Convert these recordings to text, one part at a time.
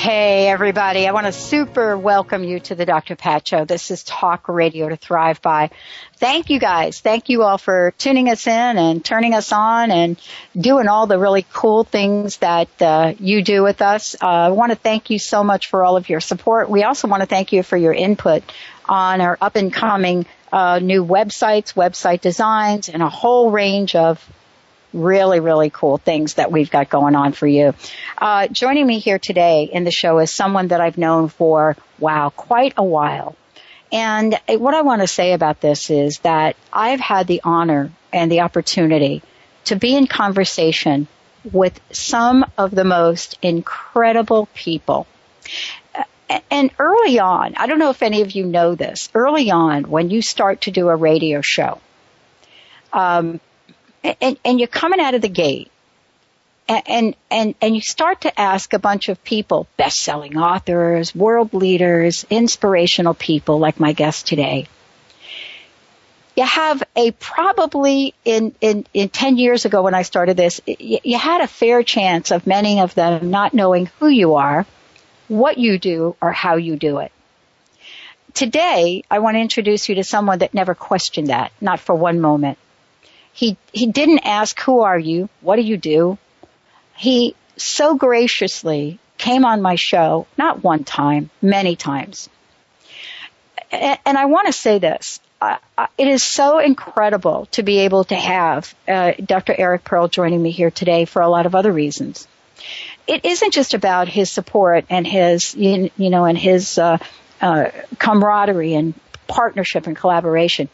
Hey, everybody. I want to super welcome you to the Dr. Pat Show. This is Talk Radio to Thrive By. Thank you guys. Thank you all for tuning us in and turning us on and doing all the really cool things that uh, you do with us. Uh, I want to thank you so much for all of your support. We also want to thank you for your input on our up and coming uh, new websites, website designs, and a whole range of really, really cool things that we've got going on for you. Uh, joining me here today in the show is someone that I've known for, wow, quite a while. And what I want to say about this is that I've had the honor and the opportunity to be in conversation with some of the most incredible people. And early on, I don't know if any of you know this, early on when you start to do a radio show, um, and, and you're coming out of the gate and, and, and you start to ask a bunch of people, best-selling authors, world leaders, inspirational people like my guest today. You have a probably in, in, in 10 years ago when I started this, you, you had a fair chance of many of them not knowing who you are, what you do, or how you do it. Today, I want to introduce you to someone that never questioned that, not for one moment. He, he didn't ask, who are you? What do you do? He so graciously came on my show, not one time, many times. And I want to say this. it is so incredible to be able to have uh, Dr. Eric Pearl joining me here today for a lot of other reasons. It isn't just about his support and his, you know, and his uh, uh, camaraderie and partnership and collaboration.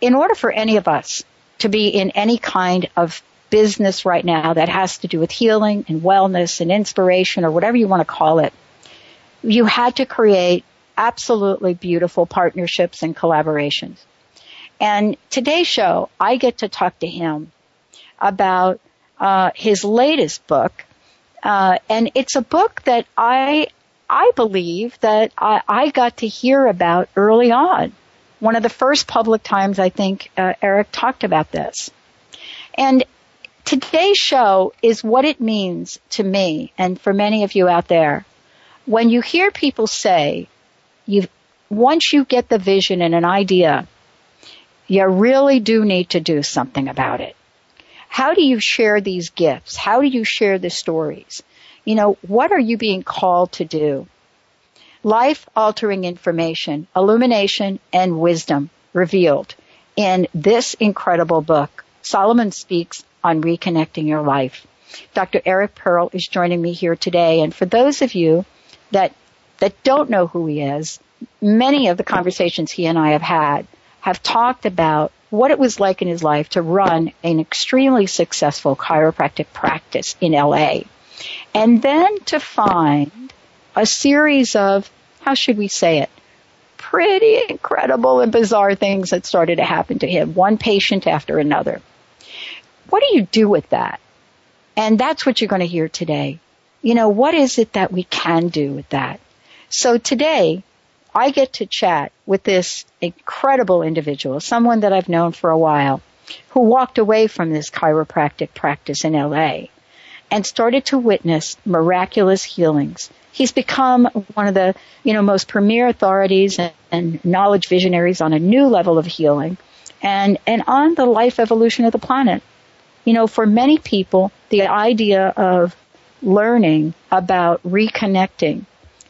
In order for any of us to be in any kind of business right now that has to do with healing and wellness and inspiration or whatever you want to call it, you had to create absolutely beautiful partnerships and collaborations. And today's show, I get to talk to him about uh, his latest book, uh, and it's a book that I I believe that I, I got to hear about early on one of the first public times I think uh, Eric talked about this. And today's show is what it means to me and for many of you out there. When you hear people say, you once you get the vision and an idea, you really do need to do something about it. How do you share these gifts? How do you share the stories? You know, what are you being called to do? Life altering information, illumination, and wisdom revealed in this incredible book. Solomon speaks on reconnecting your life. Dr. Eric Pearl is joining me here today. And for those of you that, that don't know who he is, many of the conversations he and I have had have talked about what it was like in his life to run an extremely successful chiropractic practice in LA. And then to find a series of, how should we say it, pretty incredible and bizarre things that started to happen to him, one patient after another. What do you do with that? And that's what you're going to hear today. You know, what is it that we can do with that? So today, I get to chat with this incredible individual, someone that I've known for a while, who walked away from this chiropractic practice in LA and started to witness miraculous healings. He's become one of the you know most premier authorities and, and, knowledge visionaries on a new level of healing and and on the life evolution of the planet. You know for many people the idea of learning about reconnecting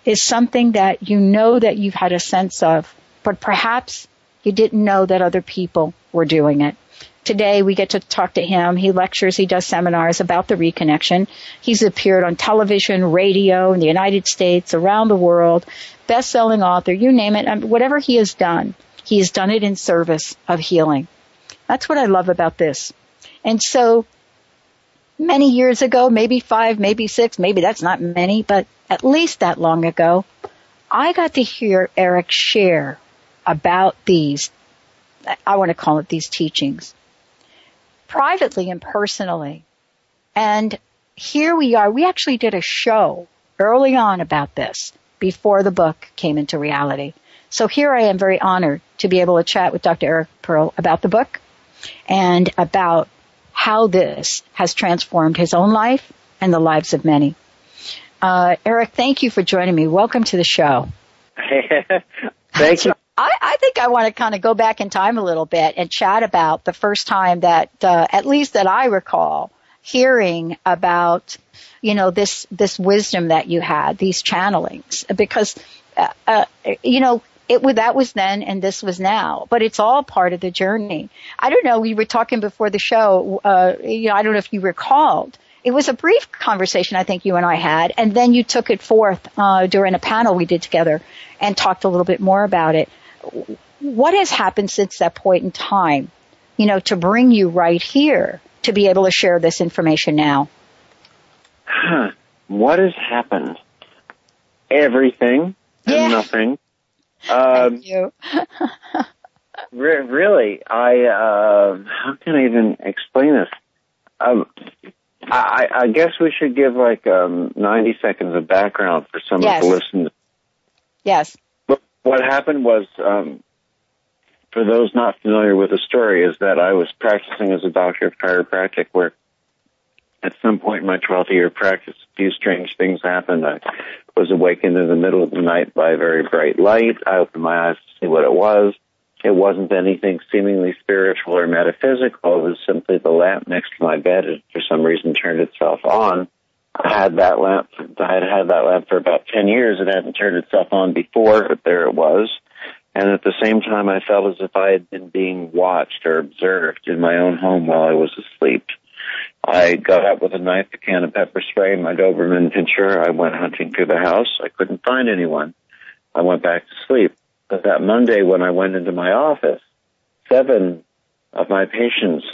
is something that you know that you've had a sense of but perhaps you didn't know that other people were doing it today we get to talk to him. He lectures, he does seminars about the reconnection. He's appeared on television, radio in the United States, around the world, best-selling author, you name it. Whatever he has done, he has done it in service of healing. That's what I love about this. And so many years ago, maybe five, maybe six, maybe that's not many, but at least that long ago, I got to hear Eric share about these, I want to call it these teachings, privately and personally. And here we are. We actually did a show early on about this before the book came into reality. So here I am very honored to be able to chat with Dr. Eric Pearl about the book and about how this has transformed his own life and the lives of many. Uh, Eric, thank you for joining me. Welcome to the show. thank you. I, I, think I want to kind of go back in time a little bit and chat about the first time that, uh, at least that I recall, hearing about, you know, this this wisdom that you had, these channelings, because, uh, uh, you know, it that was then and this was now, but it's all part of the journey. I don't know. We were talking before the show. Uh, you know, I don't know if you recalled. It was a brief conversation I think you and I had, and then you took it forth uh, during a panel we did together and talked a little bit more about it. What has happened since that point in time? You know, to bring you right here to be able to share this information now. Huh. What has happened? Everything and yeah. nothing. Um, Thank you. re- really, I uh, how can I even explain this? Um, I, I guess we should give like um, 90 seconds of background for someone yes. to listen. Yes. What, happened was, um, for those not familiar with the story, is that I was practicing as a doctor of chiropractic where at some point in my 12th year of practice, a few strange things happened. I was awakened in the middle of the night by a very bright light. I opened my eyes to see what it was. It wasn't anything seemingly spiritual or metaphysical. It was simply the lamp next to my bed. It for some reason turned itself on. I had that lamp. I had had that lamp for about ten years. It hadn't turned itself on before, but there it was. And at the same time, I felt as if I had been being watched or observed in my own home while I was asleep. I got up with a knife, a can of pepper spray, my Doberman pinscher. I went hunting through the house. I couldn't find anyone. I went back to sleep. But that Monday when I went into my office, seven of my patients,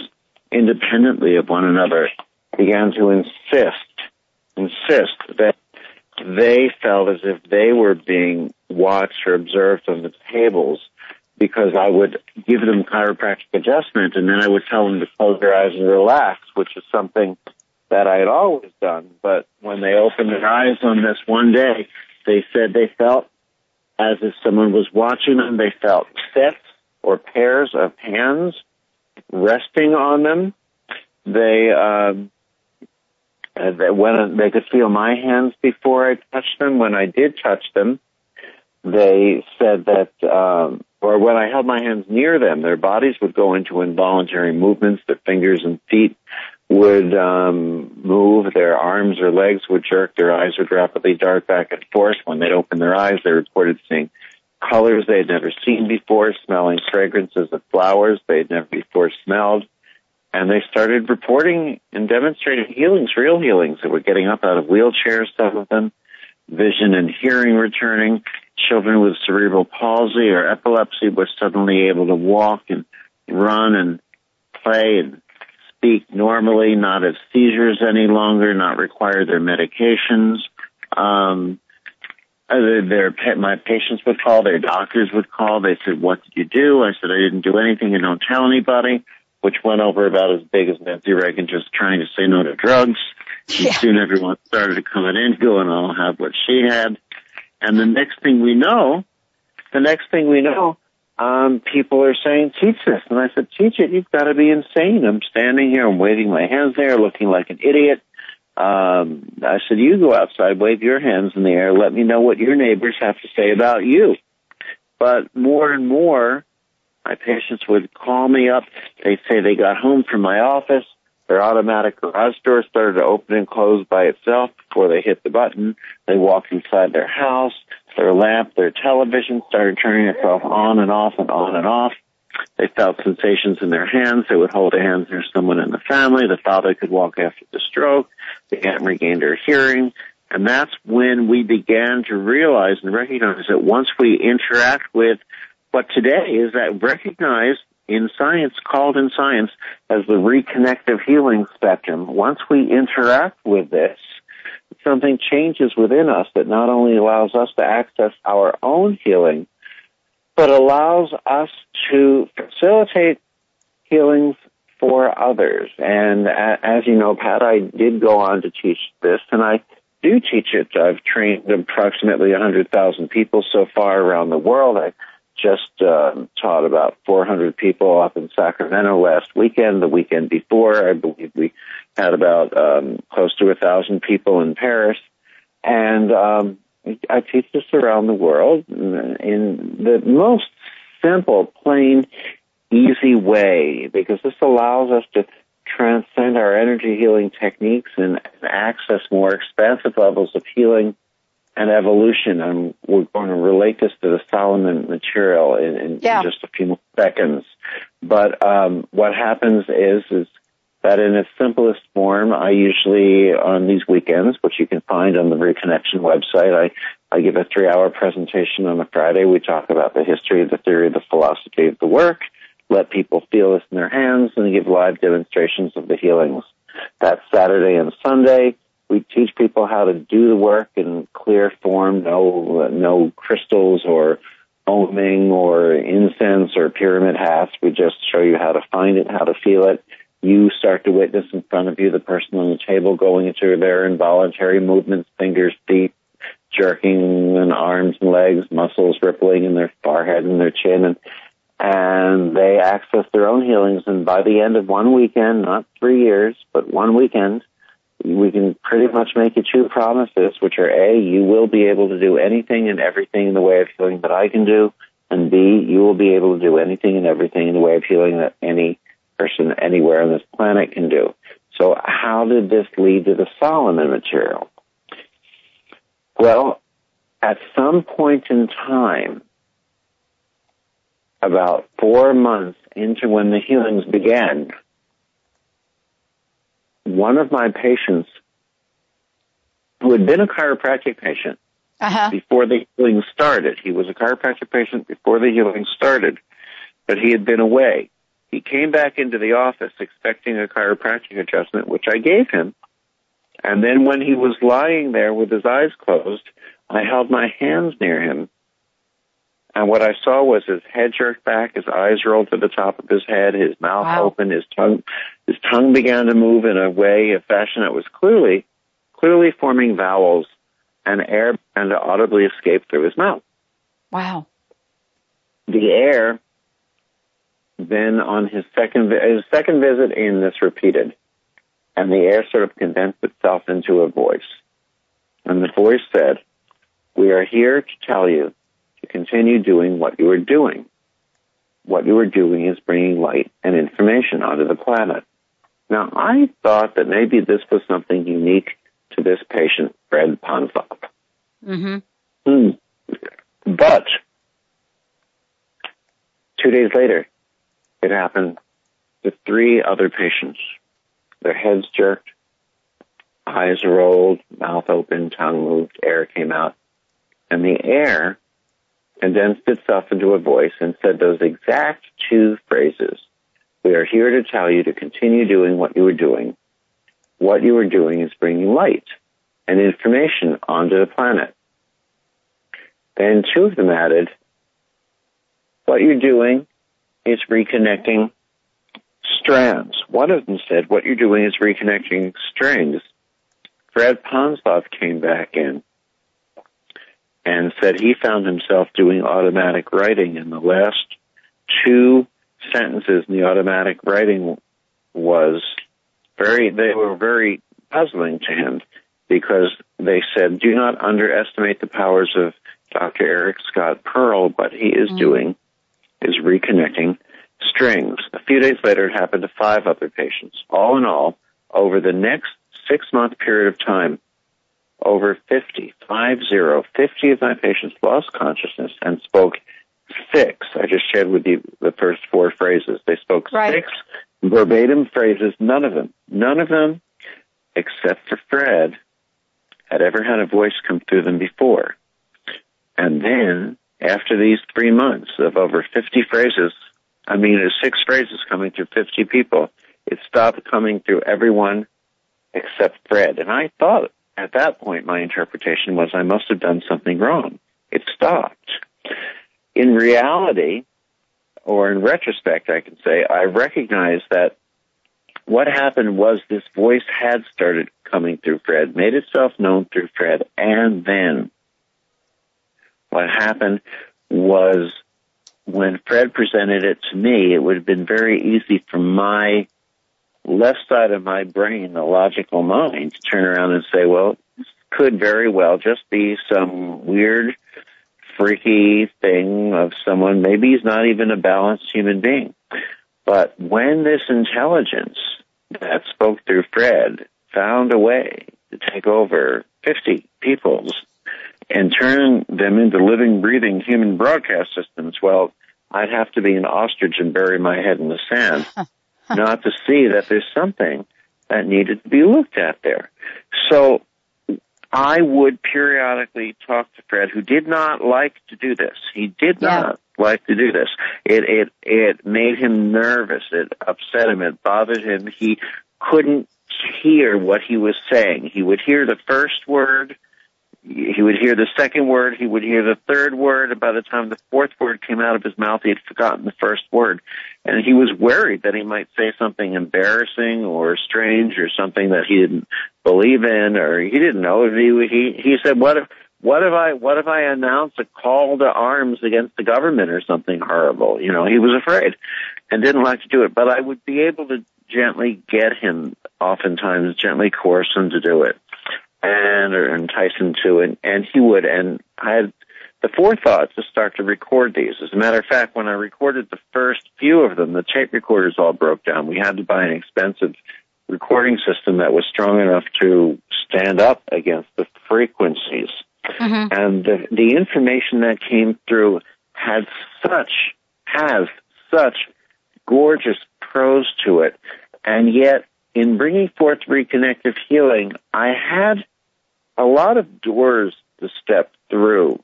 independently of one another, began to insist, insist that they felt as if they were being watched or observed on the tables because I would give them chiropractic adjustment and then I would tell them to close their eyes and relax, which is something that I had always done. But when they opened their eyes on this one day, they said they felt as if someone was watching them. They felt sets or pairs of hands resting on them. They, um, when they could feel my hands before I touched them. When I did touch them, they said that um, or when I held my hands near them, their bodies would go into involuntary movements. Their fingers and feet would um, move. Their arms or legs would jerk. Their eyes would rapidly dart back and forth. When they'd open their eyes, they reported seeing colors they had never seen before, smelling fragrances of flowers they had never before smelled. And they started reporting and demonstrating healings, real healings. They were getting up out of wheelchairs, some of them, vision and hearing returning children with cerebral palsy or epilepsy were suddenly able to walk and run and play and speak normally, not have seizures any longer, not require their medications. Um, their, my patients would call, their doctors would call. They said, "What did you do?" I said, "I didn't do anything, and don't tell anybody." Which went over about as big as Nancy Reagan just trying to say no to drugs. Yeah. And soon everyone started coming in, going, "I'll have what she had." And the next thing we know, the next thing we know, um, people are saying, teach this. And I said, teach it. You've got to be insane. I'm standing here. I'm waving my hands there, looking like an idiot. Um, I said, you go outside, wave your hands in the air. Let me know what your neighbors have to say about you. But more and more, my patients would call me up. They'd say they got home from my office. Their automatic garage door started to open and close by itself before they hit the button. They walked inside their house. Their lamp, their television started turning itself on and off and on and off. They felt sensations in their hands. They would hold hands near someone in the family. The father could walk after the stroke. The aunt regained her hearing. And that's when we began to realize and recognize that once we interact with what today is that recognized in science, called in science as the reconnective healing spectrum, once we interact with this, something changes within us that not only allows us to access our own healing, but allows us to facilitate healings for others. And as you know, Pat, I did go on to teach this, and I do teach it. I've trained approximately 100,000 people so far around the world. I just uh, taught about 400 people up in Sacramento last weekend. The weekend before, I believe we had about um, close to a thousand people in Paris, and um, I teach this around the world in the most simple, plain, easy way because this allows us to transcend our energy healing techniques and access more expansive levels of healing and evolution. And we're going to relate this to the Solomon material in, in yeah. just a few seconds. But um, what happens is is that in its simplest form, I usually on these weekends, which you can find on the Reconnection website, I I give a three hour presentation on a Friday. We talk about the history, the theory, the philosophy of the work, let people feel this in their hands, and give live demonstrations of the healings. That Saturday and Sunday we teach people how to do the work in clear form, no no crystals or oming or incense or pyramid hats. We just show you how to find it, how to feel it. You start to witness in front of you the person on the table going into their involuntary movements, fingers, feet, jerking, and arms and legs, muscles rippling in their forehead and their chin, and and they access their own healings. And by the end of one weekend, not three years, but one weekend, we can pretty much make you two promises, which are A, you will be able to do anything and everything in the way of healing that I can do, and B, you will be able to do anything and everything in the way of healing that any person anywhere on this planet can do. So how did this lead to the Solomon material? Well, at some point in time, about four months into when the healings began, one of my patients who had been a chiropractic patient uh-huh. before the healing started. He was a chiropractic patient before the healing started, but he had been away. He came back into the office expecting a chiropractic adjustment, which I gave him. And then when he was lying there with his eyes closed, I held my hands near him and what I saw was his head jerked back, his eyes rolled to the top of his head, his mouth wow. open, his tongue, his tongue began to move in a way, a fashion that was clearly, clearly forming vowels, and air began to audibly escape through his mouth. Wow. The air, then on his second, his second visit in, this repeated, and the air sort of condensed itself into a voice. And the voice said, we are here to tell you to continue doing what you are doing. What you are doing is bringing light and information onto the planet. Now, I thought that maybe this was something unique to this patient, Fred Ponzlov. Mm-hmm. Hmm. But two days later, it happened to three other patients. Their heads jerked, eyes rolled, mouth open, tongue moved, air came out. And the air condensed itself into a voice and said those exact two phrases. We are here to tell you to continue doing what you are doing. What you are doing is bringing light and information onto the planet. Then two of them added, what you're doing is reconnecting strands. One of them said, what you're doing is reconnecting strings. Fred Ponzlov came back in and said he found himself doing automatic writing in the last two sentences in the automatic writing was very they were very puzzling to him because they said do not underestimate the powers of Dr. Eric Scott Pearl what he is mm. doing is reconnecting strings a few days later it happened to five other patients all in all over the next 6 month period of time over 50, five zero, 50 of my patients lost consciousness and spoke six. I just shared with you the first four phrases. They spoke Right. six verbatim phrases. None of them, none of them, except for Fred, had ever had a voice come through them before. And then, after these three months of over 50 phrases, I mean, there's six phrases coming through 50 people, it stopped coming through everyone except Fred. And I thought at that point my interpretation was I must have done something wrong. It stopped. In reality, or in retrospect, I can say, I recognize that what happened was this voice had started coming through Fred, made itself known through Fred, and then what happened was when Fred presented it to me, it would have been very easy for my left side of my brain, the logical mind, to turn around and say, well, this could very well just be some weird, freaky thing of someone. Maybe he's not even a balanced human being. But when this intelligence that spoke through Fred found a way to take over 50 people's and turn them into living, breathing human broadcast systems, well, I'd have to be an ostrich and bury my head in the sand not to see that there's something that needed to be looked at there. So I would periodically talk to Fred, who did not like to do this. He did Yeah. not like to do this. It it it made him nervous. It upset him. It bothered him. He couldn't hear what he was saying. He would hear the first word. He would hear the second word. He would hear the third word. And by the time the fourth word came out of his mouth, he had forgotten the first word. And he was worried that he might say something embarrassing or strange or something that he didn't believe in or he didn't know. He, he, he said, what if, what if I, what if I announce a call to arms against the government or something horrible? You know, he was afraid and didn't like to do it, but I would be able to gently get him, oftentimes gently coerce him to do it and or entice him to it, and he would. And I had the forethought to start to record these. As a matter of fact, when I recorded the first few of them, the tape recorders all broke down. We had to buy an expensive recording system that was strong enough to stand up against the frequencies. Mhm. And the, the information that came through had such, has such gorgeous prose to it. And yet, in bringing forth reconnective healing, I had a lot of doors to step through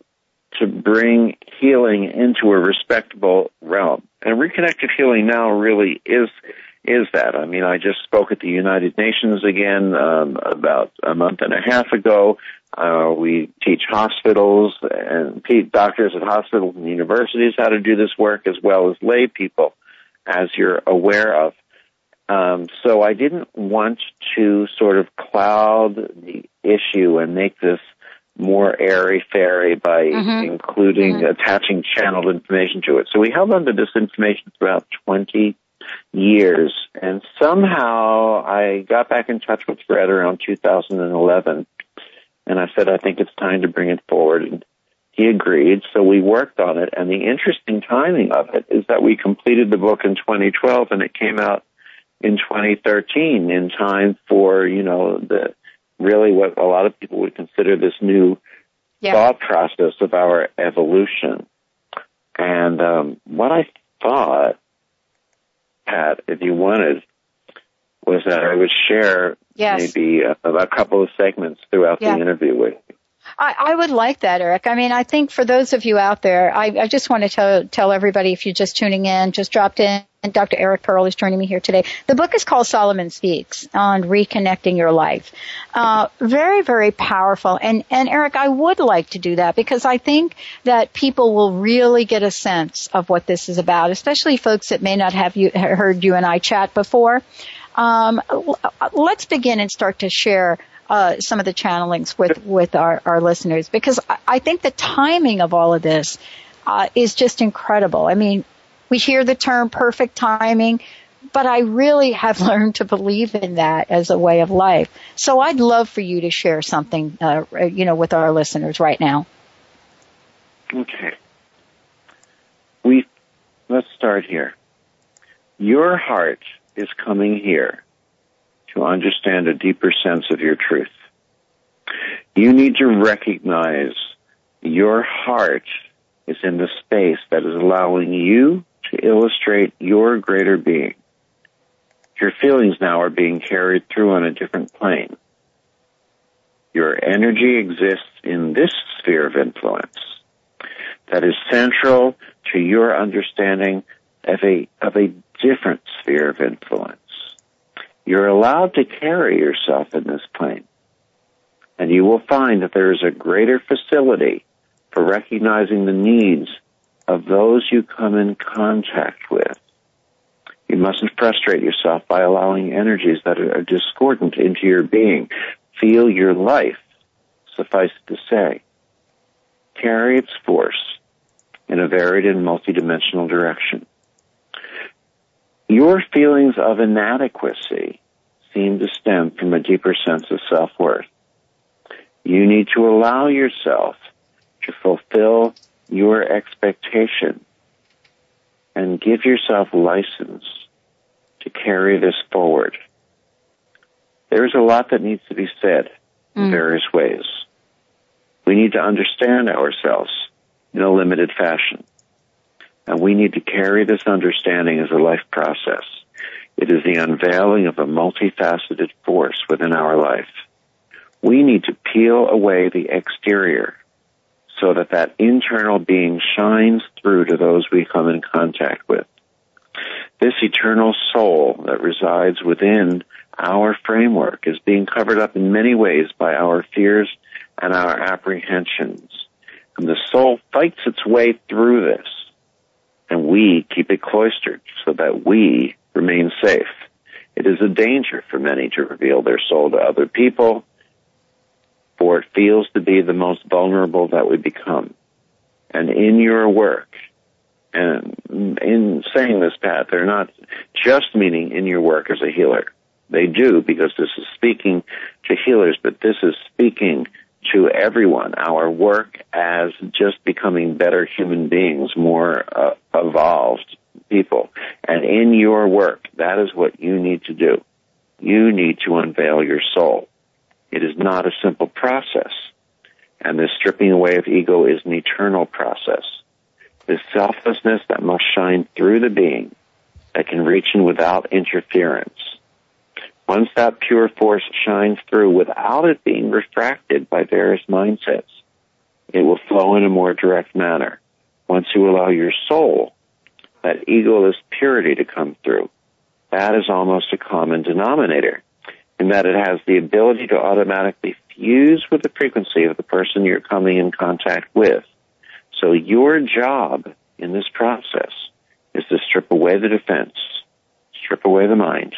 to bring healing into a respectable realm. And reconnective healing now really is is that. I mean, I just spoke at the United Nations again um, about a month and a half ago. Uh, we teach hospitals and doctors at hospitals and universities how to do this work as well as lay people, as you're aware of. Um, so I didn't want to sort of cloud the issue and make this more airy fairy by Mhm. including Mhm. attaching channeled information to it. So we held on to this information throughout 20 years and somehow I got back in touch with Fred around 2011 and I said, I think it's time to bring it forward. And he agreed. So we worked on it. And the interesting timing of it is that we completed the book in 2012 and it came out in 2013 in time for, you know, the really what a lot of people would consider this new Yeah. thought process of our evolution. And um, what I thought, Pat, if you wanted, was that I would share Yes. maybe a, a couple of segments throughout Yeah. the interview with you. I, I would like that, Eric. I mean, I think for those of you out there, I, I just want to tell, tell everybody if you're just tuning in, just dropped in, and Dr. Eric Pearl is joining me here today. The book is called Solomon Speaks on reconnecting your life. Uh, very, very powerful. And, and Eric, I would like to do that because I think that people will really get a sense of what this is about, especially folks that may not have you, heard you and I chat before. Um, let's begin and start to share uh, some of the channelings with with our, our listeners because I, I think the timing of all of this uh, is just incredible. I mean, we hear the term perfect timing, but I really have learned to believe in that as a way of life. So I'd love for you to share something, uh, you know, with our listeners right now. Okay. We let's start here. Your heart is coming here to understand a deeper sense of your truth. You need to recognize your heart is in the space that is allowing you to illustrate your greater being. Your feelings now are being carried through on a different plane. Your energy exists in this sphere of influence that is central to your understanding of a, of a different sphere of influence. You're allowed to carry yourself in this plane. And you will find that there is a greater facility for recognizing the needs of those you come in contact with. You mustn't frustrate yourself by allowing energies that are discordant into your being. Feel your life, suffice it to say. Carry its force in a varied and multidimensional direction. Your feelings of inadequacy seem to stem from a deeper sense of self-worth. You need to allow yourself to fulfill your expectation and give yourself license to carry this forward. There's a lot that needs to be said in mm. various ways. We need to understand ourselves in a limited fashion. And we need to carry this understanding as a life process. It is the unveiling of a multifaceted force within our life. We need to peel away the exterior so that that internal being shines through to those we come in contact with. This eternal soul that resides within our framework is being covered up in many ways by our fears and our apprehensions. And the soul fights its way through this. And we keep it cloistered so that we remain safe. It is a danger for many to reveal their soul to other people, for it feels to be the most vulnerable that we become. And in your work, and in saying this, Pat, they're not just meaning in your work as a healer. They do because this is speaking to healers, but this is speaking to everyone. Our work as just becoming better human beings, more uh, evolved people. And in your work, that is what you need to do. You need to unveil your soul. It is not a simple process. And this stripping away of ego is an eternal process. This selflessness that must shine through the being that can reach in without interference. Once that pure force shines through without it being refracted by various mindsets, it will flow in a more direct manner. Once you allow your soul, that egoless purity to come through, that is almost a common denominator in that it has the ability to automatically fuse with the frequency of the person you're coming in contact with. So your job in this process is to strip away the defense, strip away the mind,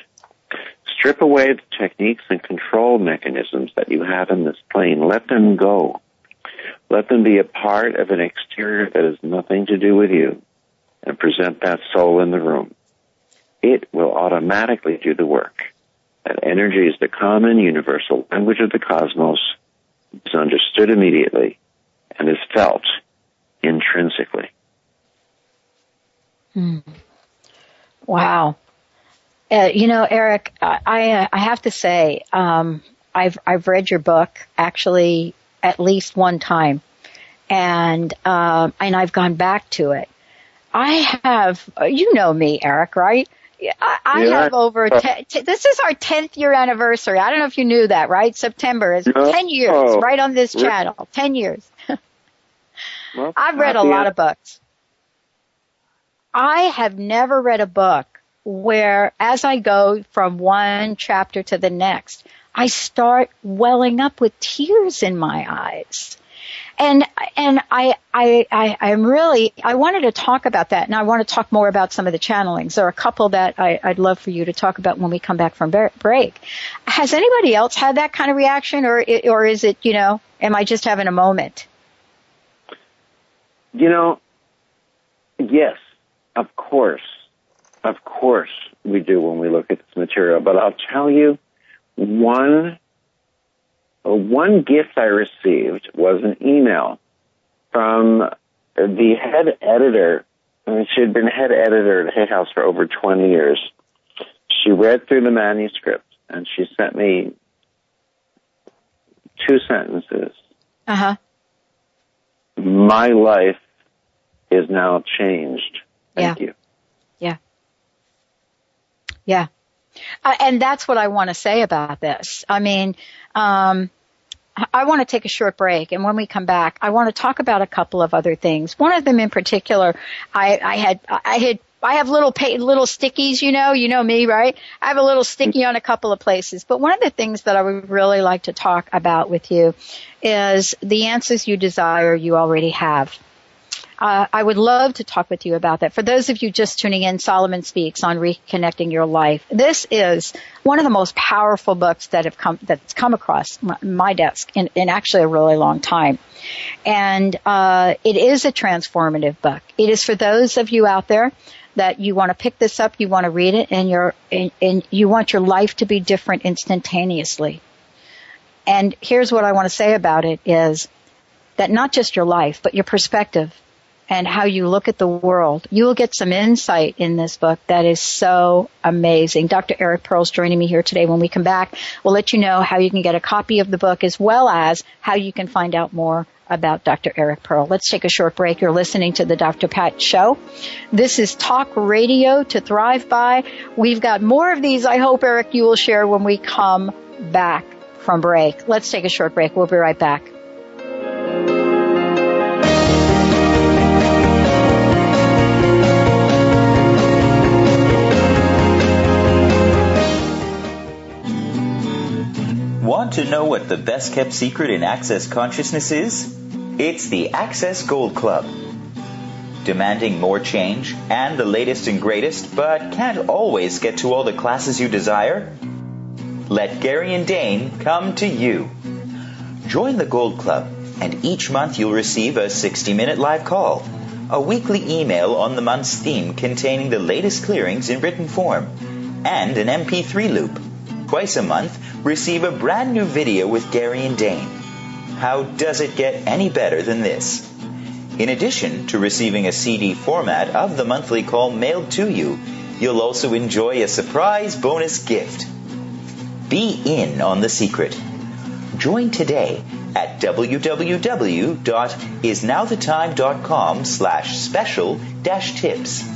strip away the techniques and control mechanisms that you have in this plane. Let them go. Let them be a part of an exterior that has nothing to do with you and present that soul in the room. It will automatically do the work. That energy is the common universal language of the cosmos, is understood immediately, and is felt intrinsically. Hmm. Wow. Uh, you know, Eric, I uh, I have to say, um, I've I've read your book actually at least one time, and um, and I've gone back to it. I have, you know me, Eric, right? I, I yeah. have over ten, t- this is our 10th year anniversary. I don't know if you knew that, right? September is yeah. 10 years oh. right on this channel. 10 years. well, I've read a lot of books. I have never read a book where as I go from one chapter to the next, I start welling up with tears in my eyes. And and I I I I'm really I wanted to talk about that, and I want to talk more about some of the channelings. There are a couple that I, I'd love for you to talk about when we come back from break. Has anybody else had that kind of reaction, or or is it you know, am I just having a moment? You know, yes, of course, of course we do when we look at this material. But I'll tell you, one one gift I received was an email from the head editor. She had been head editor at Hay House for over 20 years. She read through the manuscript and she sent me two sentences. Uh huh. My life is now changed. Thank yeah. you. Yeah. Yeah. Uh, and that's what I want to say about this. I mean, um, I want to take a short break, and when we come back, I want to talk about a couple of other things. One of them in particular, I, I had, I had, I have little pay, little stickies, you know, you know me, right? I have a little sticky on a couple of places. But one of the things that I would really like to talk about with you is the answers you desire you already have. Uh, I would love to talk with you about that. For those of you just tuning in, Solomon Speaks on Reconnecting Your Life. This is one of the most powerful books that have come, that's come across my desk in, in actually a really long time. And, uh, it is a transformative book. It is for those of you out there that you want to pick this up, you want to read it, and, you and, and you want your life to be different instantaneously. And here's what I want to say about it is that not just your life, but your perspective and how you look at the world. You will get some insight in this book that is so amazing. Dr. Eric Pearl's joining me here today. When we come back, we'll let you know how you can get a copy of the book as well as how you can find out more about Dr. Eric Pearl. Let's take a short break. You're listening to the Dr. Pat Show. This is talk radio to thrive by. We've got more of these. I hope, Eric, you will share when we come back from break. Let's take a short break. We'll be right back. Want to know what the best kept secret in Access Consciousness is? It's the Access Gold Club. Demanding more change and the latest and greatest, but can't always get to all the classes you desire? Let Gary and Dane come to you. Join the Gold Club, and each month you'll receive a 60 minute live call, a weekly email on the month's theme containing the latest clearings in written form, and an MP3 loop. Twice a month, receive a brand new video with Gary and Dane. How does it get any better than this? In addition to receiving a CD format of the monthly call mailed to you, you'll also enjoy a surprise bonus gift. Be in on the secret. Join today at www.isnowthetime.com slash special dash tips.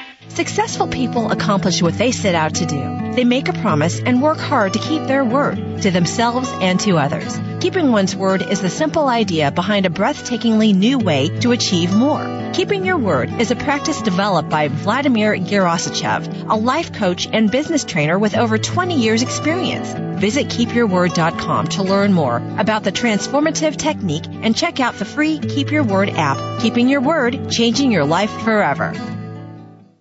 Successful people accomplish what they set out to do. They make a promise and work hard to keep their word to themselves and to others. Keeping one's word is the simple idea behind a breathtakingly new way to achieve more. Keeping your word is a practice developed by Vladimir Gerasichev, a life coach and business trainer with over 20 years experience. Visit keepyourword.com to learn more about the transformative technique and check out the free Keep Your Word app. Keeping your word, changing your life forever.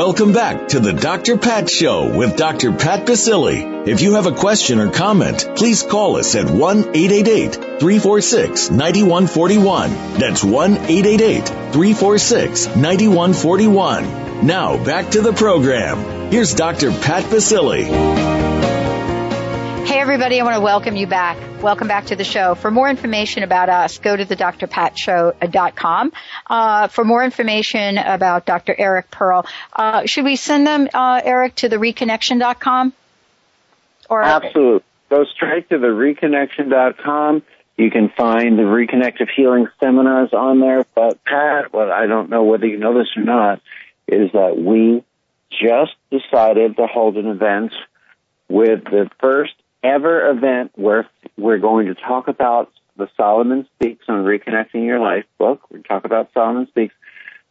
Welcome back to the Dr. Pat Show with Dr. Pat Baccili. If you have a question or comment, please call us at 1-888-346-9141. That's 1-888-346-9141. Now back to the program. Here's Dr. Pat Baccili. Everybody. I want to welcome you back. Welcome back to the show. For more information about us, go to the drpatshow.com. Uh, for more information about Dr. Eric Pearl, uh, should we send them, uh, Eric, to the reconnection.com? Or Absolutely. Go straight to the reconnection.com. You can find the Reconnective Healing seminars on there. But Pat, what I don't know whether you know this or not, is that we just decided to hold an event with the first ever event where we're going to talk about the Solomon Speaks on Reconnecting Your Life book. We're going to talk about Solomon Speaks.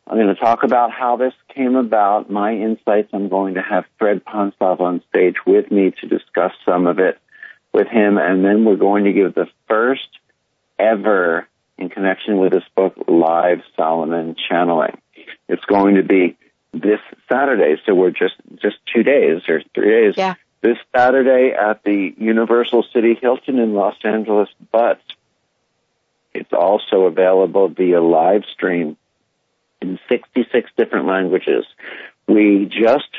I'm going to talk about how this came about, my insights. I'm going to have Fred Ponzlov on stage with me to discuss some of it with him. And then we're going to give the first ever in connection with this book live Solomon channeling. It's going to be this Saturday. So we're just, just two days or three days. Yeah this Saturday at the Universal City Hilton in Los Angeles, but it's also available via live stream in 66 different languages. We just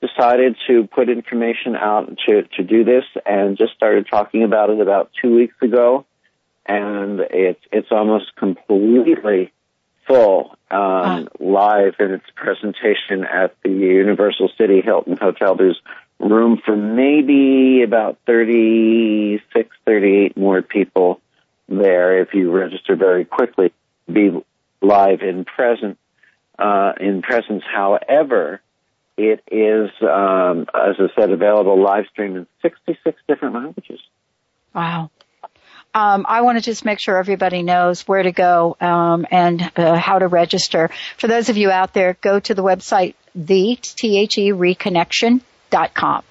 decided to put information out to, to do this and just started talking about it about two weeks ago. And it's, it's almost completely full, um, live in its presentation at the Universal City Hilton Hotel. There's room for maybe about 36, 38 more people there if you register very quickly. Be live in present, uh, in presence. However, it is, um, as I said, available live stream in 66 different languages. Wow. Um, I want to just make sure everybody knows where to go um, and uh, how to register. For those of you out there, go to the website the T H E Reconnection thereconnection.com.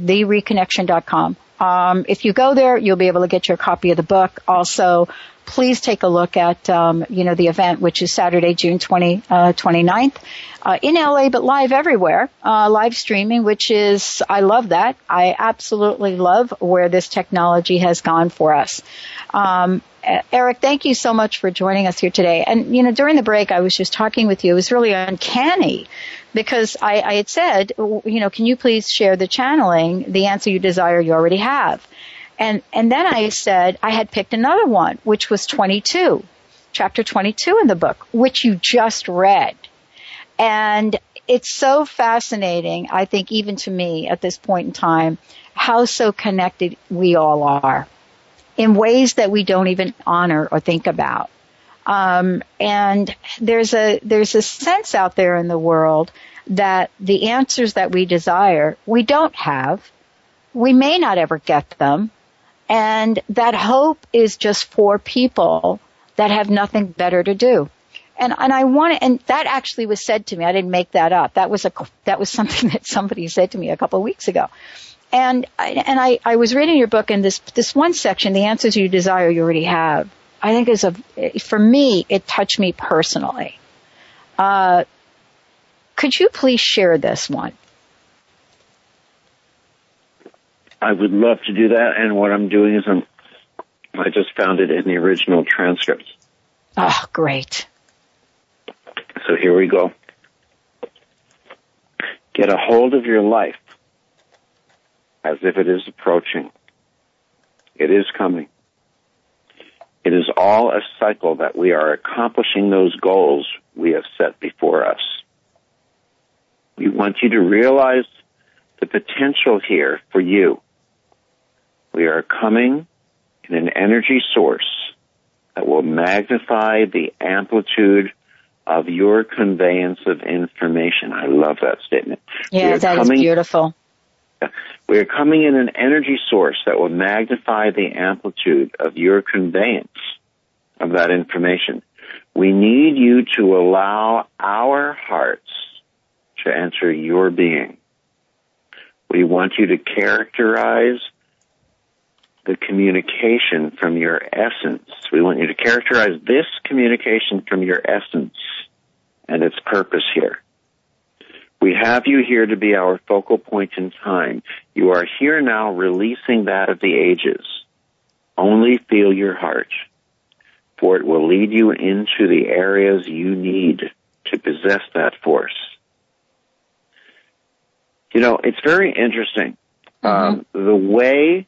Thereconnection.com. Um, if you go there, you'll be able to get your copy of the book. Also, please take a look at, um, you know, the event, which is Saturday, June 20, uh, 29th, uh, in LA, but live everywhere, uh, live streaming, which is, I love that. I absolutely love where this technology has gone for us. Um, Uh, Eric, thank you so much for joining us here today. And, you know, during the break, I was just talking with you. It was really uncanny because I, I had said, you know, can you please share the channeling, the answer you desire you already have. And, and then I said I had picked another one, which was 22, chapter 22 in the book, which you just read. And it's so fascinating, I think, even to me at this point in time, how so connected we all are in ways that we don't even honor or think about. Um, and there's a there's a sense out there in the world that the answers that we desire we don't have. We may not ever get them, and that hope is just for people that have nothing better to do. And and I want to, and that actually was said to me. I didn't make that up. That was a that was something that somebody said to me a couple of weeks ago. And I, and I, I was reading your book and this this one section, the answers you desire, you already have. I think is a, for me, it touched me personally. Uh, could you please share this one? I would love to do that, and what I'm doing is I'm, I just found it in the original transcripts. Oh, great. So here we go. Get a hold of your life as if it is approaching. It is coming. It is all a cycle that we are accomplishing those goals we have set before us. We want you to realize the potential here for you. We are coming in an energy source that will magnify the amplitude of your conveyance of information. I love that statement. Yeah, that coming, is beautiful. We are coming in an energy source that will magnify the amplitude of your conveyance of that information. We need you to allow our hearts to enter your being. We want you to characterize the communication from your essence. We want you to characterize this communication from your essence and its purpose here. We have you here to be our focal point in time. You are here now releasing that of the ages. Only feel your heart, for it will lead you into the areas you need to possess that force. You know, it's very interesting. Mm-hmm. Um, the way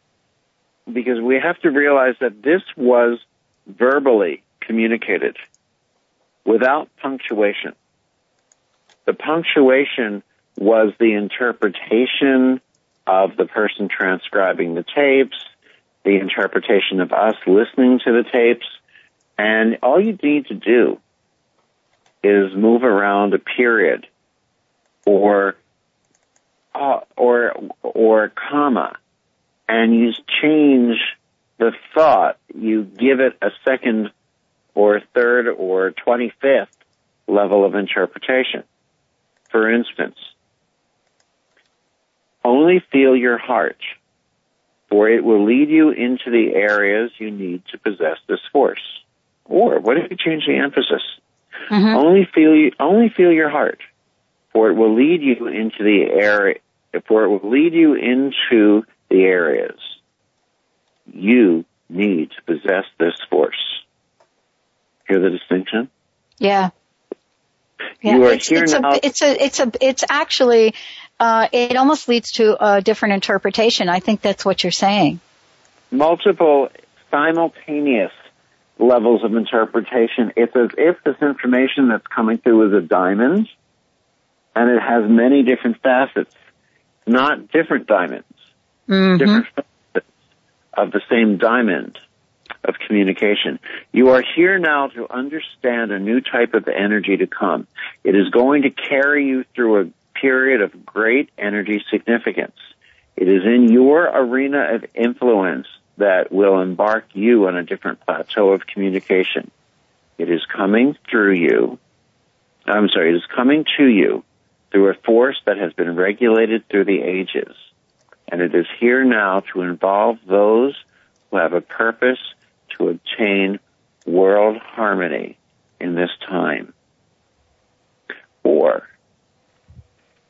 because we have to realize that this was verbally communicated without punctuation. The punctuation was the interpretation of the person transcribing the tapes, the interpretation of us listening to the tapes, and all you need to do is move around a period or uh, or or comma and you change the thought. You give it a second or third or 25th level of interpretation for instance only feel your heart for it will lead you into the areas you need to possess this force or what if you change the emphasis Mm-hmm. only feel you, only feel your heart, for it will lead you into the area, for it will lead you into the areas you need to possess this force. Hear the distinction? Yeah. Yeah, You are it's, here it's now. A, it's a, it's a, it's actually, uh, it almost leads to a different interpretation. I think that's what you're saying. multiple simultaneous levels of interpretation. It's as if this information that's coming through is a diamond and it has many different facets, not different diamonds, Mm-hmm. different facets of the same diamond of communication. You are here now to understand a new type of energy to come. It is going to carry you through a period of great energy significance. It is in your arena of influence that will embark you on a different plateau of communication. It is coming through you. I'm sorry, it is coming to you through a force that has been regulated through the ages. And it is here now to involve those who have a purpose to obtain world harmony in this time. Or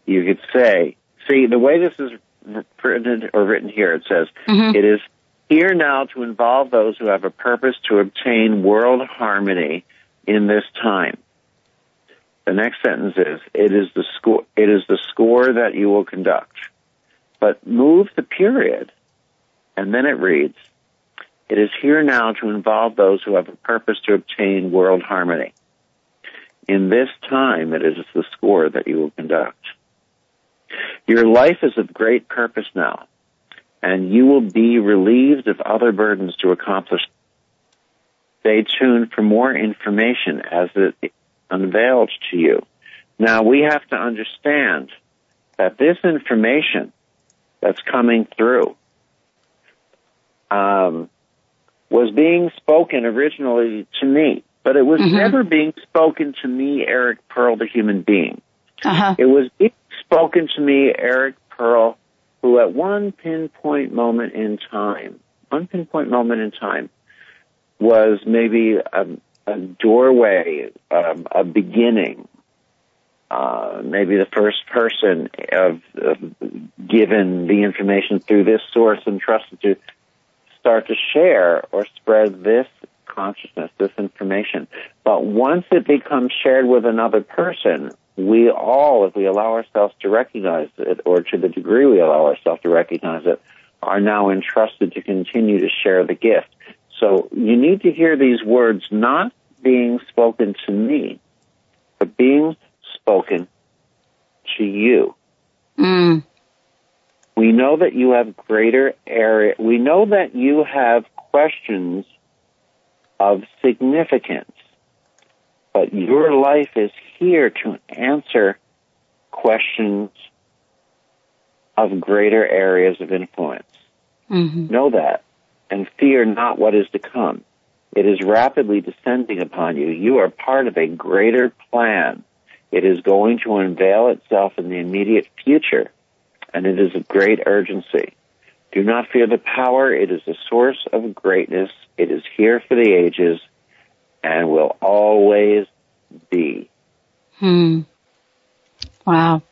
you could say, see, the way this is printed or written here, it says, Mhm. it is here now to involve those who have a purpose to obtain world harmony in this time. The next sentence is, it is the score, it is the score that you will conduct. But move the period, and then it reads, it is here now to involve those who have a purpose to obtain world harmony. In this time, it is the score that you will conduct. Your life is of great purpose now, and you will be relieved of other burdens to accomplish. Stay tuned for more information as it unveiled to you. Now we have to understand that this information that's coming through um, was being spoken originally to me, but it was Mhm. never being spoken to me, Eric Pearl, the human being. Uh-huh. It was being spoken to me, Eric Pearl, who at one pinpoint moment in time, one pinpoint moment in time, was maybe a, a doorway, um, a beginning, uh, maybe the first person of, of given the information through this source and trusted to start to share or spread this consciousness, this information. But once it becomes shared with another person, we all, if we allow ourselves to recognize it, or to the degree we allow ourselves to recognize it, are now entrusted to continue to share the gift. So you need to hear these words not being spoken to me, but being spoken to you. Mm. We know that you have greater area. We know that you have questions of significance, but your life is here to answer questions of greater areas of influence. Mm-hmm. Know that and fear not what is to come. It is rapidly descending upon you. You are part of a greater plan. It is going to unveil itself in the immediate future, and it is of great urgency. Do not fear the power. It is the source of greatness. It is here for the ages and will always be. Hmm. Wow.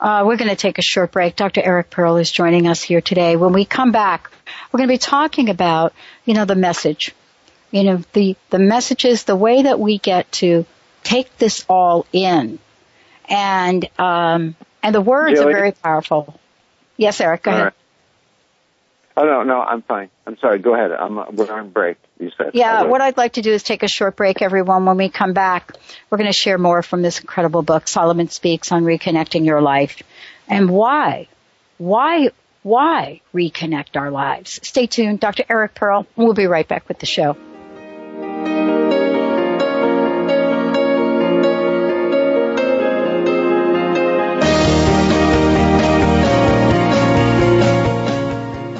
Uh, we're going to take a short break. Dr. Eric Pearl is joining us here today. When we come back, we're going to be talking about, you know, the message. You know, the, the messages, the way that we get to take this all in. And, um, and the words Julie? are very powerful. Yes, Eric, go All ahead. right. Oh no, no, I'm fine. I'm sorry. Go ahead. I'm we're on break. You said. Yeah, what I'd like to do is take a short break, everyone. When we come back, we're going to share more from this incredible book, Solomon Speaks on Reconnecting Your Life, and why, why, why reconnect our lives. Stay tuned, Dr. Eric Pearl. We'll be right back with the show.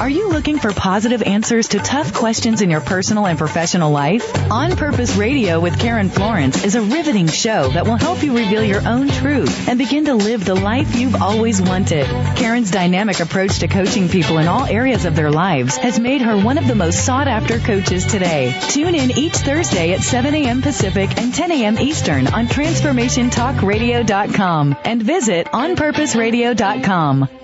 Are you looking for positive answers to tough questions in your personal and professional life? On Purpose Radio with Karen Florence is a riveting show that will help you reveal your own truth and begin to live the life you've always wanted. Karen's dynamic approach to coaching people in all areas of their lives has made her one of the most sought after coaches today. Tune in each Thursday at 7 a.m. Pacific and 10 a.m. Eastern on TransformationTalkRadio.com and visit OnPurposeRadio.com.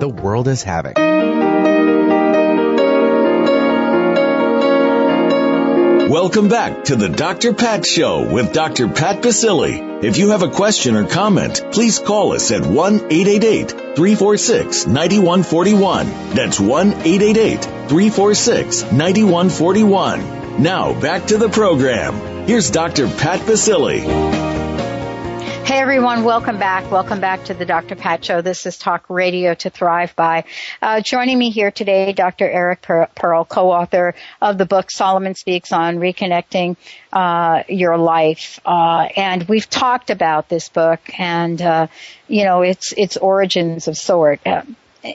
the world is having. Welcome back to the Dr. Pat Show with Dr. Pat Baccili. If you have a question or comment, please call us at 1-888-346-9141. That's 1-888-346-9141. Now back to the program. Here's Dr. Pat Baccili. Hey everyone, welcome back. Welcome back to the Dr. Pat Show. This is Talk Radio to Thrive By. Uh, joining me here today, Dr. Eric Pearl, co-author of the book Solomon Speaks on Reconnecting uh, Your Life. Uh, and we've talked about this book and, uh, you know, its, its origins of sort. Uh,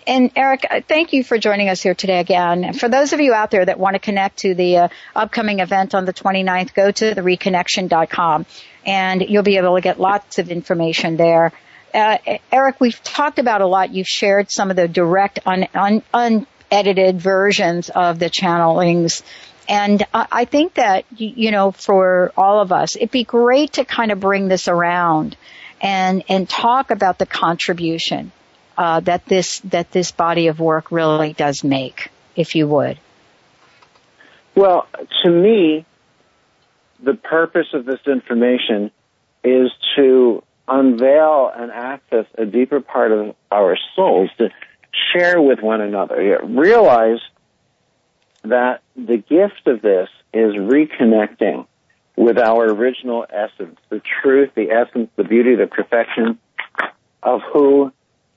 and Eric, uh, thank you for joining us here today again. For those of you out there that want to connect to the upcoming event on the 29th, go to thereconnection.com and you'll be able to get lots of information there. Uh, Eric, we've talked about a lot. You've shared some of the direct, un, un, unedited versions of the channelings. And I think that, you know, for all of us, it'd be great to kind of bring this around and, and talk about the contribution, uh, that this, that this body of work really does make, if you would. Well, to me, the purpose of this information is to unveil and access a deeper part of our souls to share with one another. Realize that the gift of this is reconnecting with our original essence, the truth, the essence, the beauty, the perfection of who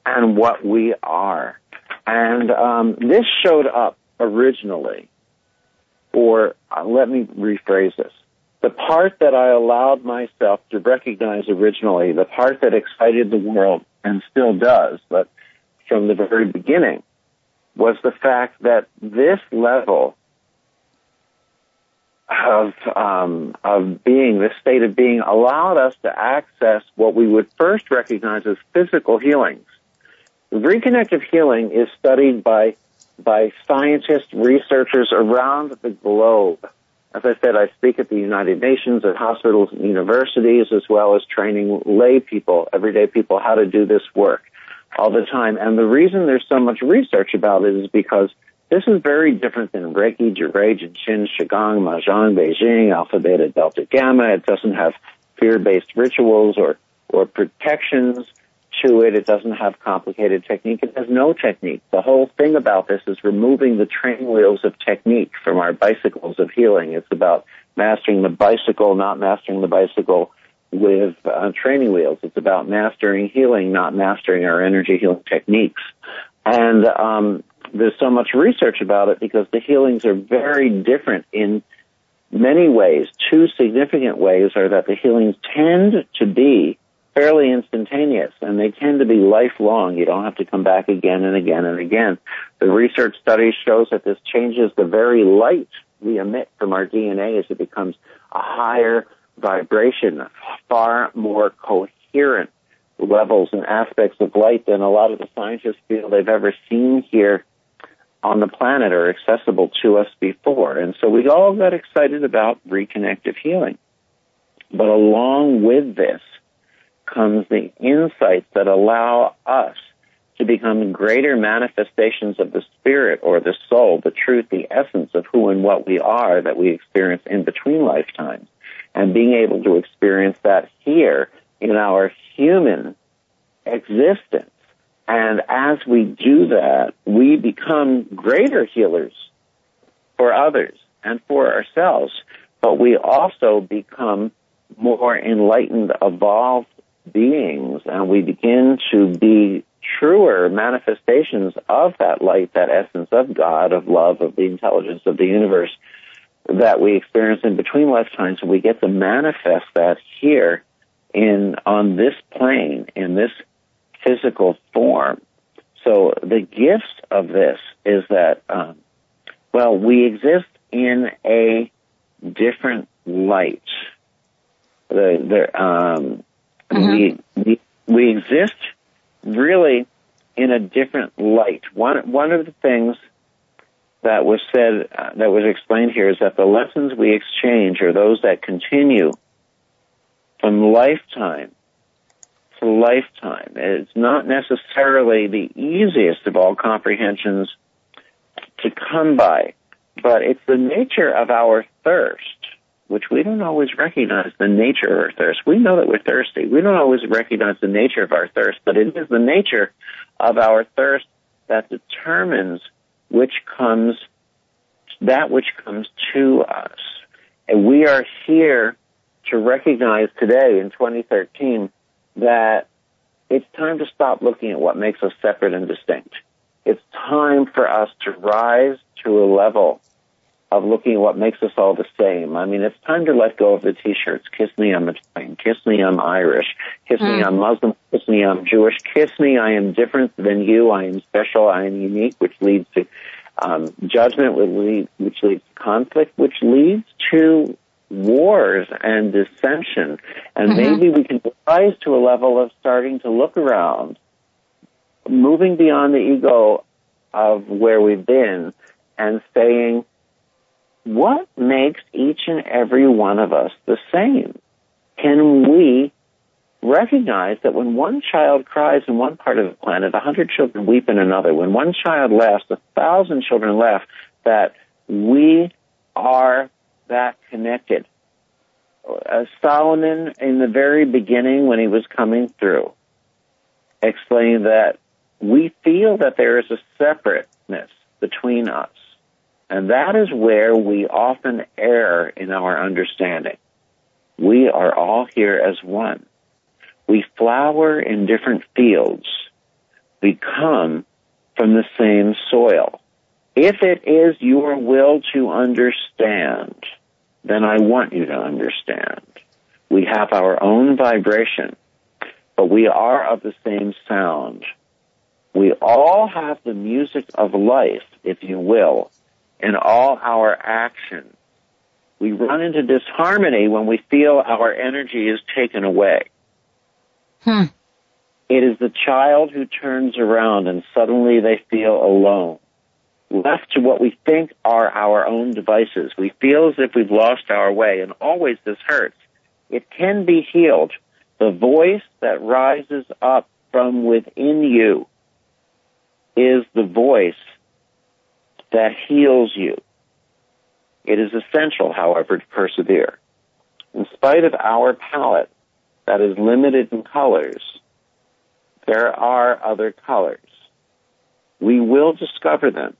and what we are. And um, this showed up originally, or uh, let me rephrase this the part that I allowed myself to recognize originally, the part that excited the world and still does, but from the very beginning, was the fact that this level of um, of being, this state of being, allowed us to access what we would first recognize as physical healings. Reconnective healing is studied by by scientists, researchers around the globe. As I said, I speak at the United Nations, at hospitals and universities, as well as training lay people, everyday people, how to do this work all the time. And the reason there's so much research about it is because this is very different than Reiki, Johrei, Jin, Qigong, Mahjong, Beijing, Alpha, Beta, Delta, Gamma. It doesn't have fear-based rituals or, or protections to it. It doesn't have complicated technique. It has no technique. The whole thing about this is removing the training wheels of technique from our bicycles of healing. It's about mastering the bicycle, not mastering the bicycle with uh, training wheels. It's about mastering healing, not mastering our energy healing techniques. And um, there's so much research about it because the healings are very different in many ways. Two significant ways are that the healings tend to be fairly instantaneous and they tend to be lifelong. You don't have to come back again and again and again. The research study shows that this changes the very light we emit from our DNA as it becomes a higher vibration, far more coherent levels and aspects of light than a lot of the scientists feel they've ever seen here on the planet or accessible to us before. And so we all got excited about reconnective healing. But along with this comes the insights that allow us to become greater manifestations of the spirit or the soul, the truth, the essence of who and what we are that we experience in between lifetimes. And being able to experience that here in our human existence and as we do that, we become greater healers for others and for ourselves, but we also become more enlightened, evolved beings, and we begin to be truer manifestations of that light, that essence of God, of love, of the intelligence of the universe that we experience in between lifetimes. We get to manifest that here in, on this plane, in this physical form. So the gift of this is that, um, well, we exist in a different light. The, the, um, mm-hmm. we, we, exist really in a different light. One, one of the things that was said, uh, that was explained here is that the lessons we exchange are those that continue from lifetime to lifetime. It's not necessarily the easiest of all comprehensions to come by, but it's the nature of our thirst, which we don't always recognize the nature of our thirst. We know that we're thirsty. We don't always recognize the nature of our thirst, but it is the nature of our thirst that determines which comes, that which comes to us. And we are here to recognize today in 2013 that it's time to stop looking at what makes us separate and distinct. It's time for us to rise to a level of looking at what makes us all the same. I mean, it's time to let go of the t-shirts. Kiss me, I'm Italian. Kiss me, I'm Irish. Kiss mm. me, I'm Muslim. Kiss me, I'm Jewish. Kiss me, I am different than you. I am special. I am unique, which leads to um, judgment, which leads, which leads to conflict, which leads to wars and dissension. And mm-hmm. maybe we can rise to a level of starting to look around, moving beyond the ego of where we've been and saying, what makes each and every one of us the same? Can we recognize that when one child cries in one part of the planet, a hundred children weep in another. When one child laughs, a thousand children laugh. That we are that connected. Uh, Solomon, in the very beginning, when he was coming through, explained that we feel that there is a separateness between us. And that is where we often err in our understanding. We are all here as one. We flower in different fields. We come from the same soil. If it is your will to understand, then I want you to understand. We have our own vibration, but we are of the same sound. We all have the music of life, if you will, in all our actions. We run into disharmony when we feel our energy is taken away. Hmm. It is the child who turns around and suddenly they feel alone. Left to what we think are our own devices. We feel as if we've lost our way and always this hurts. It can be healed. The voice that rises up from within you is the voice that heals you. It is essential, however, to persevere. In spite of our palette that is limited in colors, there are other colors. We will discover them.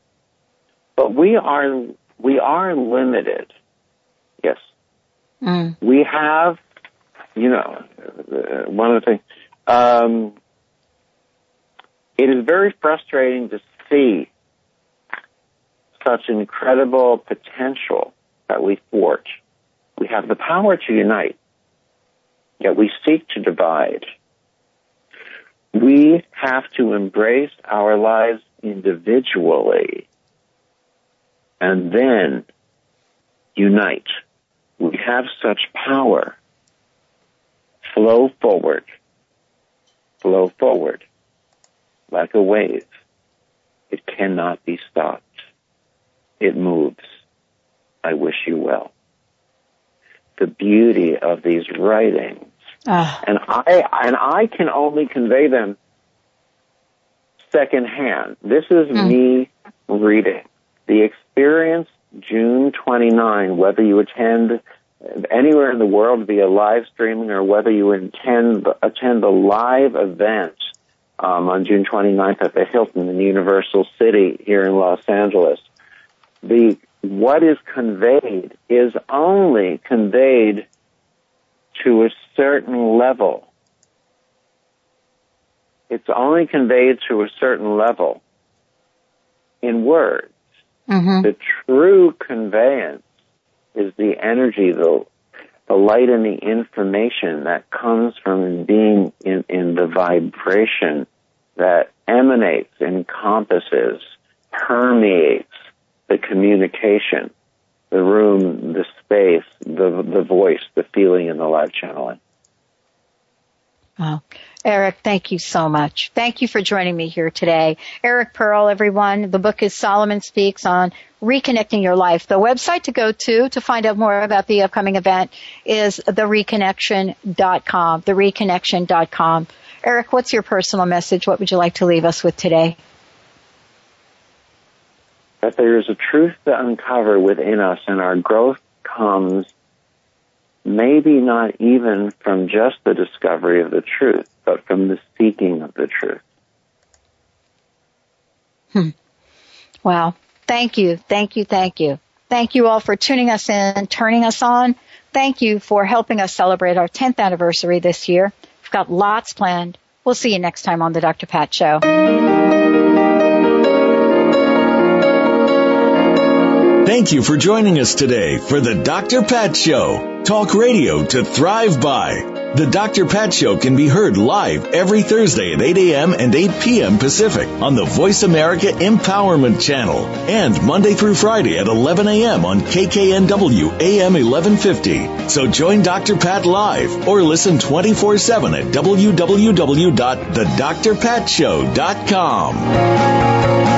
But we are, we are limited. Yes. Mm. We have, you know, one of the things, um, it is very frustrating to see such incredible potential that we forge. We have the power to unite, yet we seek to divide. We have to embrace our lives individually and then unite. We have such power. Flow forward. Flow forward like a wave. It cannot be stopped. It moves. I wish you well. The beauty of these writings, Ah. and I and I can only convey them secondhand. This is me reading the experience. June 29. Whether you attend anywhere in the world via live streaming or whether you intend attend the live event um, on June 29th at the Hilton in Universal City here in Los Angeles. The what is conveyed is only conveyed to a certain level. It's only conveyed to a certain level in words. Mm-hmm. The true conveyance is the energy, the, the light and the information that comes from being in, in the vibration that emanates, encompasses, permeates the communication, the room, the space, the, the voice, the feeling, and the live channeling. Wow. Eric, thank you so much. Thank you for joining me here today. Eric Pearl, everyone. The book is Solomon Speaks on Reconnecting Your Life. The website to go to to find out more about the upcoming event is thereconnection.com, thereconnection.com. Eric, what's your personal message? What would you like to leave us with today? That there is a truth to uncover within us and our growth comes maybe not even from just the discovery of the truth, but from the seeking of the truth. Hmm. Wow. Thank you. Thank you. Thank you. Thank you all for tuning us in, turning us on. Thank you for helping us celebrate our 10th anniversary this year. We've got lots planned. We'll see you next time on the Dr. Pat Show. Thank you for joining us today for the Dr. Pat Show. Talk radio to thrive by. The Dr. Pat Show can be heard live every Thursday at 8 a.m. and 8 p.m. Pacific on the Voice America Empowerment Channel and Monday through Friday at 11 a.m. on KKNW AM 1150. So join Dr. Pat live or listen 24-7 at www.thedrpatshow.com.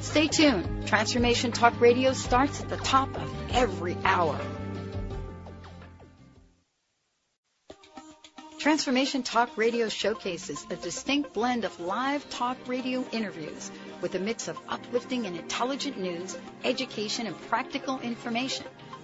Stay tuned. Transformation Talk Radio starts at the top of every hour. Transformation Talk Radio showcases a distinct blend of live talk radio interviews with a mix of uplifting and intelligent news, education, and practical information.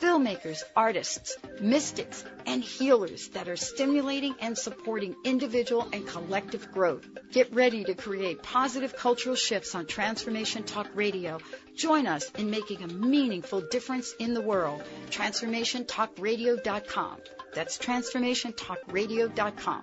filmmakers, artists, mystics, and healers that are stimulating and supporting individual and collective growth. Get ready to create positive cultural shifts on Transformation Talk Radio. Join us in making a meaningful difference in the world. TransformationTalkRadio.com. That's TransformationTalkRadio.com.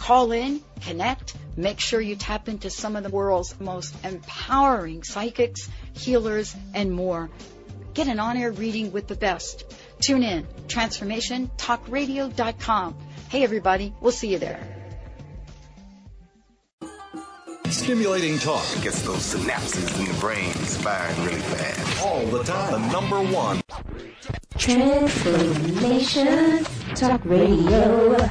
Call in, connect, make sure you tap into some of the world's most empowering psychics, healers, and more. Get an on-air reading with the best. Tune in, transformationtalkradio.com. Hey everybody, we'll see you there. Stimulating talk gets those synapses in the brain firing really fast. All the time. The number one. Transformation Talk Radio.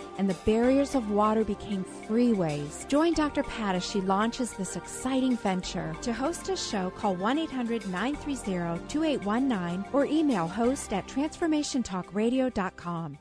and the barriers of water became freeways. Join Dr. Pat as she launches this exciting venture. To host a show, call 1 800 930 2819 or email host at transformationtalkradio.com.